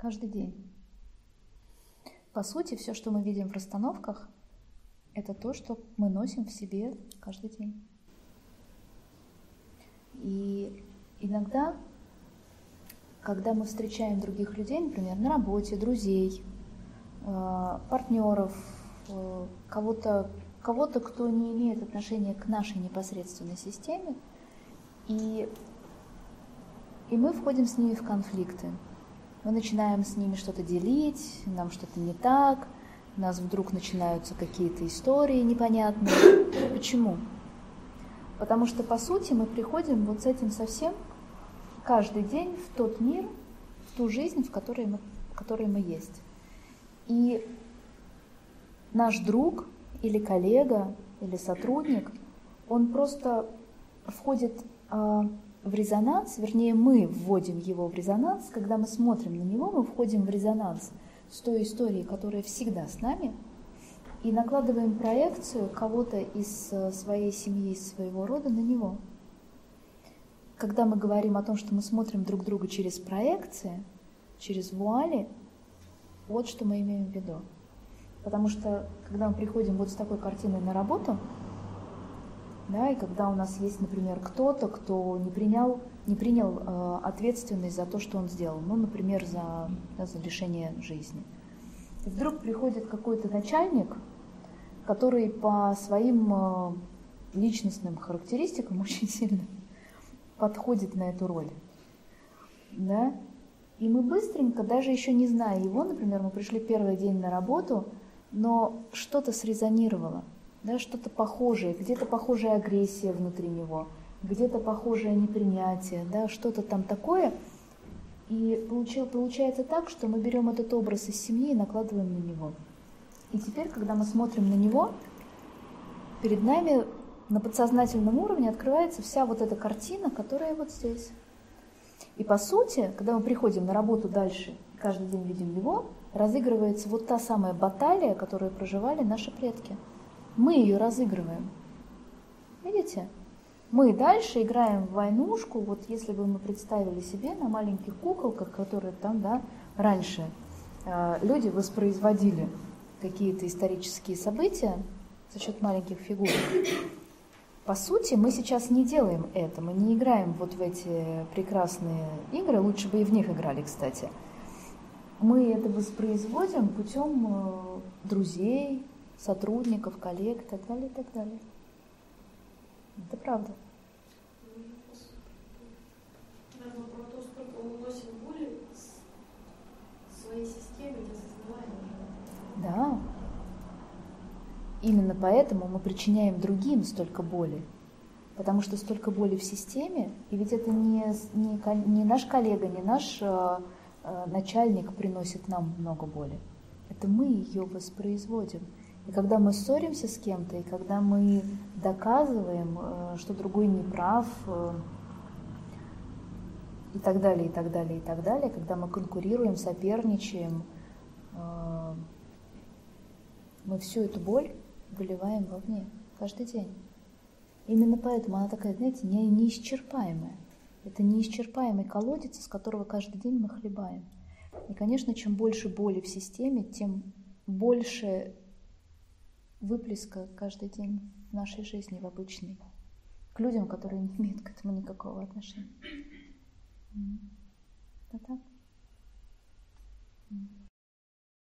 Каждый день. По сути, все, что мы видим в расстановках, это то, что мы носим в себе каждый день. И иногда, когда мы встречаем других людей, например, на работе, друзей, э, партнеров, э, кого-то, кого-то, кто не имеет отношения к нашей непосредственной системе, и, и мы входим с ними в конфликты. Мы начинаем с ними что-то делить, нам что-то не так, у нас вдруг начинаются какие-то истории непонятные. Почему? Потому что, по сути, мы приходим вот с этим совсем каждый день в тот мир, в ту жизнь, в которой мы, в которой мы есть. И наш друг или коллега или сотрудник, он просто входит э, в резонанс, вернее, мы вводим его в резонанс, когда мы смотрим на него, мы входим в резонанс с той историей, которая всегда с нами – и накладываем проекцию кого-то из э, своей семьи, из своего рода на него. Когда мы говорим о том, что мы смотрим друг друга через проекции, через вуали, вот что мы имеем в виду. Потому что, когда мы приходим вот с такой картиной на работу, да, и когда у нас есть, например, кто-то, кто не принял, не принял э, ответственность за то, что он сделал, ну, например, за, да, за лишение жизни. И вдруг приходит какой-то начальник, который по своим э, личностным характеристикам очень сильно подходит на эту роль. Да? И мы быстренько, даже еще не зная его, например, мы пришли первый день на работу, но что-то срезонировало, да, что-то похожее, где-то похожая агрессия внутри него, где-то похожее непринятие, да, что-то там такое. И получил, получается так, что мы берем этот образ из семьи и накладываем на него. И теперь, когда мы смотрим на него, перед нами на подсознательном уровне открывается вся вот эта картина, которая вот здесь. И по сути, когда мы приходим на работу дальше, каждый день видим его, разыгрывается вот та самая баталия, которую проживали наши предки. Мы ее разыгрываем. Видите? Мы дальше играем в войнушку, вот если бы мы представили себе на маленьких куколках, которые там, да, раньше э, люди воспроизводили какие-то исторические события за счет маленьких фигур. По сути, мы сейчас не делаем это, мы не играем вот в эти прекрасные игры, лучше бы и в них играли, кстати. Мы это воспроизводим путем э, друзей, сотрудников, коллег и так далее, и так далее. Это правда. Да. Именно поэтому мы причиняем другим столько боли. Потому что столько боли в системе, и ведь это не, не, не наш коллега, не наш э, э, начальник приносит нам много боли. Это мы ее воспроизводим. И когда мы ссоримся с кем-то, и когда мы доказываем, э, что другой не прав, э, и так далее, и так далее, и так далее, когда мы конкурируем, соперничаем, э, мы всю эту боль выливаем вовне каждый день. Именно поэтому она такая, знаете, не, неисчерпаемая. Это неисчерпаемый колодец, из которого каждый день мы хлебаем. И, конечно, чем больше боли в системе, тем больше выплеска каждый день в нашей жизни, в обычной, к людям, которые не имеют к этому никакого отношения. Да так?